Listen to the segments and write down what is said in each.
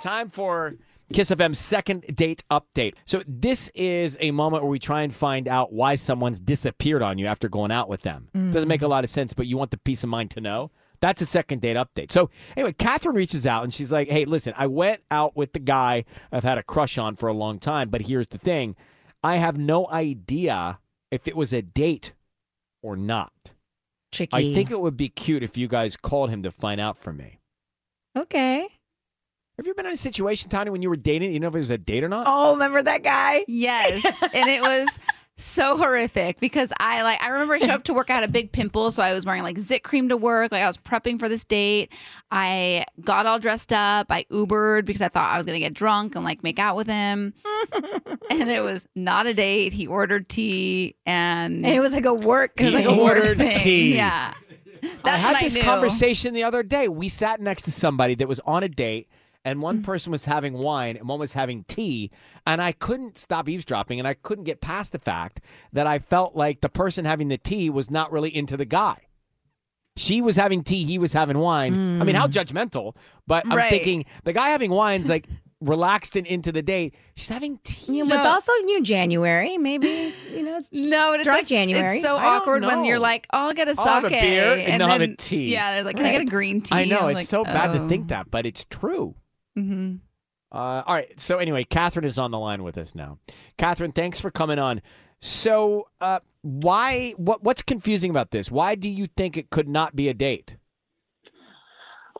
Time for Kiss FM's second date update. So this is a moment where we try and find out why someone's disappeared on you after going out with them. Mm. Doesn't make a lot of sense, but you want the peace of mind to know. That's a second date update. So anyway, Catherine reaches out and she's like, "Hey, listen, I went out with the guy I've had a crush on for a long time, but here's the thing: I have no idea if it was a date or not. Tricky. I think it would be cute if you guys called him to find out for me. Okay. Have you been in a situation, Tony, when you were dating? You know if it was a date or not? Oh, remember that guy? Yes, and it was so horrific because I like I remember I showed up to work. I had a big pimple, so I was wearing like zit cream to work. Like I was prepping for this date. I got all dressed up. I Ubered because I thought I was gonna get drunk and like make out with him. and it was not a date. He ordered tea, and, And it was like a work. it was like He a work ordered thing. tea. Yeah, I had when this I knew. conversation the other day. We sat next to somebody that was on a date, and one Mm. person was having wine and one was having tea, and I couldn't stop eavesdropping, and I couldn't get past the fact that I felt like the person having the tea was not really into the guy. She was having tea, he was having wine. I mean, how judgmental, but I'm Mm. Right. thinking the guy having wine's like relaxed and into the date. She's having tea. Yeah, but it's also new January. Maybe you know. It's, No, it's like January. It's so I don't awkward when you're like, "Oh, I'll get a sake," I'll have a beer and they'll have a then- tea. Yeah, there's like, "Can I get a green tea?" I know I'm it's like, so bad to "Oh." think that, but it's true. Mhm. Uh, all right. So anyway, Catherine is on the line with us now. Catherine, thanks for coming on. So, uh, why? What? What's confusing about this? Why do you think it could not be a date?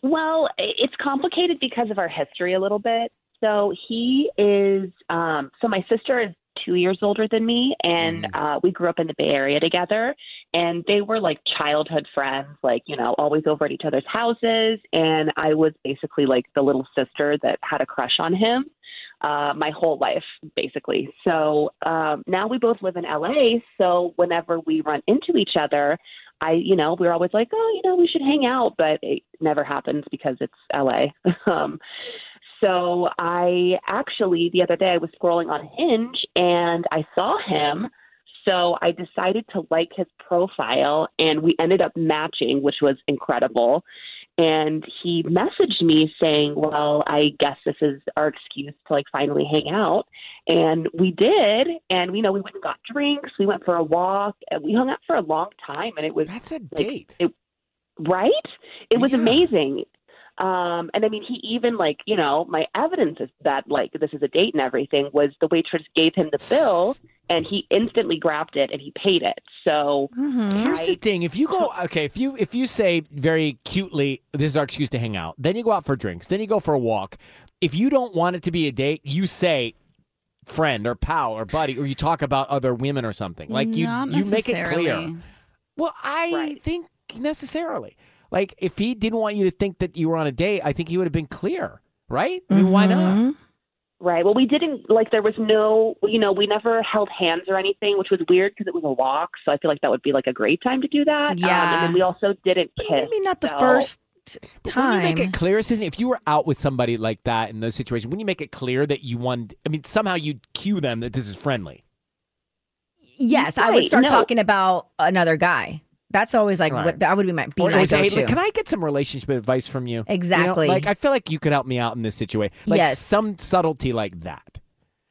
Well, it's complicated because of our history a little bit. So he is, um, so my sister is two years older than me, and uh, we grew up in the Bay Area together. And they were like childhood friends, like, you know, always over at each other's houses. And I was basically like the little sister that had a crush on him uh, my whole life, basically. So um, now we both live in LA. So whenever we run into each other, I, you know, we're always like, oh, you know, we should hang out, but it never happens because it's LA. um, so I actually, the other day, I was scrolling on Hinge and I saw him. So I decided to like his profile and we ended up matching, which was incredible. And he messaged me saying, Well, I guess this is our excuse to like finally hang out. And we did. And, you know, we went and got drinks. We went for a walk. And we hung out for a long time. And it was That's a like, date. it, right? It was Yeah. amazing. Um, and I mean, he even like, you know, my evidence is that like this is a date and everything was the waitress gave him the bill and he instantly grabbed it and he paid it. So Here's the thing: if you go, okay, if you if you say very cutely, "This is our excuse to hang out," then you go out for drinks, then you go for a walk. If you don't want it to be a date, you say friend or pal or buddy, or you talk about other women or something. Like you you make it clear. Well, I think necessarily. Like if he didn't want you to think that you were on a date, I think he would have been clear, right? I mean, why not? Right. Well, we didn't like there was no, you know, we never held hands or anything, which was weird because it was a walk. So I feel like that would be like a great time to do that. Um, Yeah. and then we also didn't kiss. Maybe not the so- first time. When you make it clear, Susan, if you were out with somebody like that in those situations, when you make it clear that you want, I mean, somehow you cue them that this is friendly. Yes, I would start no. talking about another guy. That's always like Right. what that would be my be Or my go-to. look, can I get some relationship advice from you? You know, Exactly. like I feel like you could help me out in this situation. Like Yes. some subtlety like that.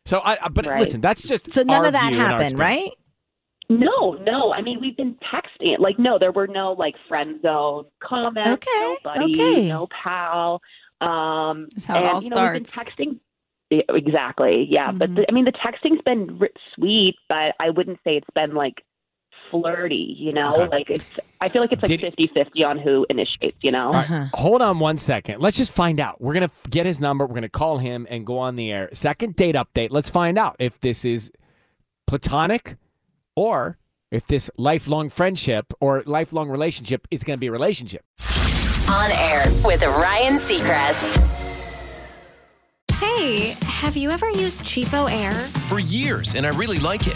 So I, I but Right. listen, that's just so none our of that view and our happened, right? No, no. I mean, we've been texting. Like, no, there were no like friend zone comments. Okay, No buddy. okay. No pal. Um, That's how it all you know, we've starts. been texting. Yeah, exactly. Yeah, but Mm-hmm. the, I mean, the texting's been r- sweet, but I wouldn't say it's been like flirty. You know, Okay. like it's. I feel like it's like Did- 50-50 on who initiates. You know. All right, hold on one second. Let's just find out. We're gonna get his number. We're gonna call him and go on the air. Second date update. Let's find out if this is platonic or if this lifelong friendship or lifelong relationship is gonna be a relationship. On air with Ryan Seacrest. Hey, have you ever used CheapOair? For years, and I really like it.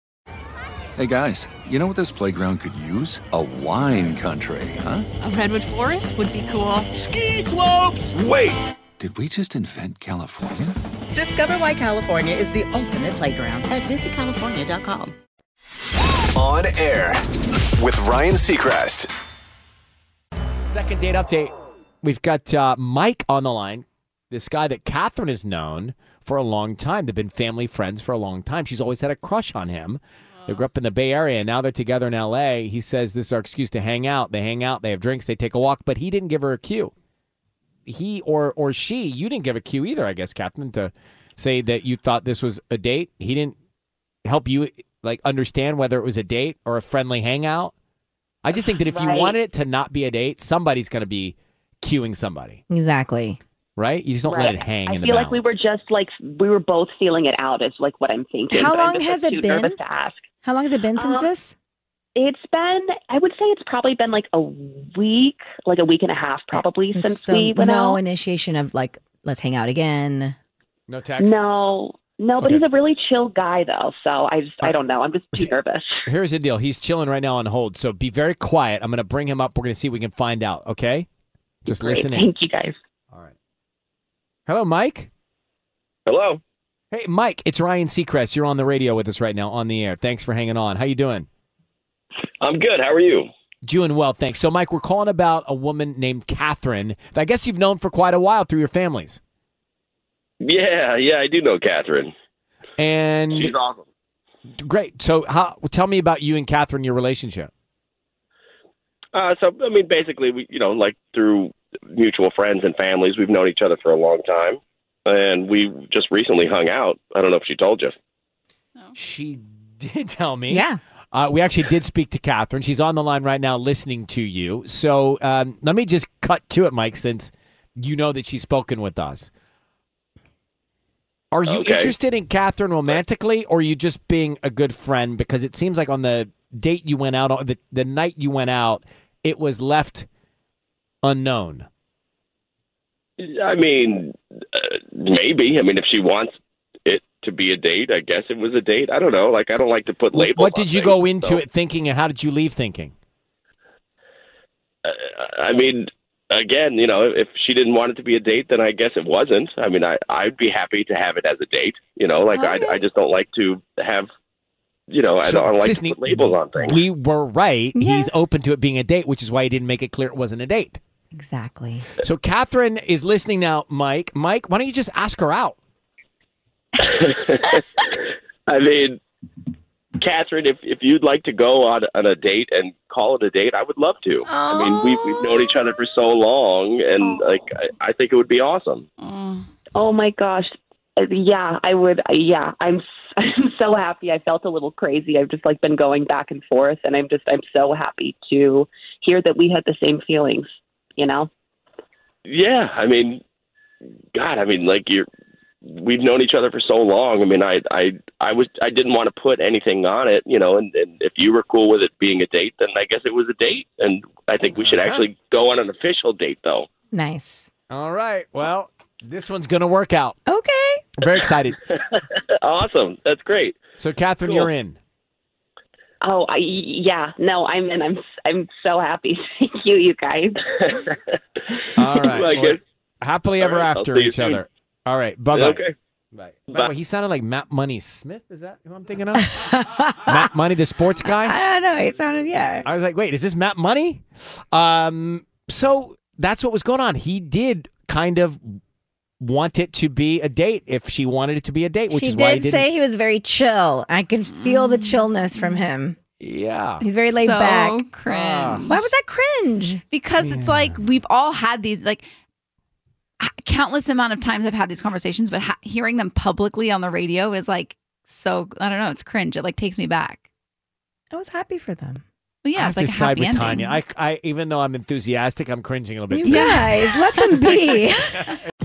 Hey guys, you know what this playground could use? A wine country, huh? A redwood forest would be cool. Ski slopes! Wait! Did we just invent California? Discover why California is the ultimate playground at visitcalifornia.com. On air with Ryan Seacrest. Second date update. We've got uh, Mike on the line. This guy that Catherine has known for a long time. They've been family friends for a long time. She's always had a crush on him. They grew up in the Bay Area, and now they're together in L.A. He says this is our excuse to hang out. They hang out, they have drinks, they take a walk, but he didn't give her a cue. He or or she, you didn't give a cue either, I guess, Catherine, to say that you thought this was a date. He didn't help you like understand whether it was a date or a friendly hangout. I just think that if you wanted it to not be a date, somebody's going to be cueing somebody, Exactly. right? You just don't let it hang I in the feel like we were just like we were both feeling it out. Is like what I'm thinking. How I'm long just, has like, it been? nervous to ask. How long has it been since Um, this? It's been, I would say it's probably been like a week, like a week and a half probably since so we went no out. initiation of like, let's hang out again. No text. No, no, but Okay. he's a really chill guy though. So I just, I don't know. I'm just too nervous. Here's the deal. He's chilling right now on hold, so be very quiet. I'm going to bring him up. We're going to see if we can find out, okay? Just Great. listen in. Thank you guys. All right. Hello, Mike. Hello. Hey, Mike, it's Ryan Seacrest. You're on the radio with us right now on the air. Thanks for hanging on. How you doing? I'm good. How are you? Doing well, thanks. So, Mike, we're calling about a woman named Catherine that I guess you've known for quite a while through your families. Yeah, yeah, I do know Catherine. And She's awesome. great. So, how? Tell me about you and Catherine, your relationship. Uh, so I mean, basically, we you know, like through mutual friends and families, we've known each other for a long time, and we just recently hung out. I don't know if she told you. She did tell me. Yeah. Uh, we actually did speak to Catherine. She's on the line right now listening to you. So um, let me just cut to it, Mike, since you know that she's spoken with us. Are you Okay. interested in Catherine romantically, or are you just being a good friend? Because it seems like on the date you went out on, the, the night you went out, it was left unknown. I mean, uh, maybe. I mean, if she wants it to be a date, I guess it was a date. I don't know. Like, I don't like to put labels. what on did you things, go into so- it thinking, and how did you leave thinking? Uh, I mean, again, you know, if she didn't want it to be a date, then I guess it wasn't. I mean, I I'd be happy to have it as a date. You know, like I I just don't like to have, you know, I don't like Sisanie, to put labels on things. We were right. He's open to it being a date, which is why he didn't make it clear it wasn't a date. Exactly. So Catherine is listening now, Mike. Mike, why don't you just ask her out? I mean, Catherine, if if you'd like to go on on a date and call it a date, I would love to. I mean, we've we've known each other for so long, and like I, I think it would be awesome. Oh my gosh. Uh, Yeah, I would. Yeah, I'm. s- I'm so happy. I felt a little crazy. I've just like been going back and forth, and I'm just. I'm so happy to hear that we had the same feelings. You know. Yeah, I mean, God, I mean, like you're. We've known each other for so long. I mean, I, I, I was, I didn't want to put anything on it, you know. And, and if you were cool with it being a date, then I guess it was a date. And I think we should actually go on an official date, though. Nice. All right. Well, this one's gonna work out. Okay. Very excited. awesome. That's great. So, Catherine, Cool. you're in. Oh, I, yeah. No, I'm in. I'm. s- I'm so happy. Thank you, you guys. All right. I Well, happily ever right, after each soon. other. All right. Bye bye. Okay. Bye. By the way, he sounded like Matt Money Smith. Is that who I'm thinking of? Matt Money, the sports guy. I don't know. He sounded yeah. I was like, wait, is this Matt Money? Um, so that's what was going on. He did kind of want it to be a date if she wanted it to be a date, which she is why he did say he was very chill. I can feel the chillness from him. Yeah. He's very laid so back. Cringe. Why was that cringe? Because it's like we've all had these like countless amount of times I've had these conversations, but ha- hearing them publicly on the radio is like so. I don't know. It's cringe. It like takes me back. I was happy for them. But yeah, I it's like to a side happy with ending. Tanya. I, I, even though I'm enthusiastic, I'm cringing a little bit. You too. guys, let them be.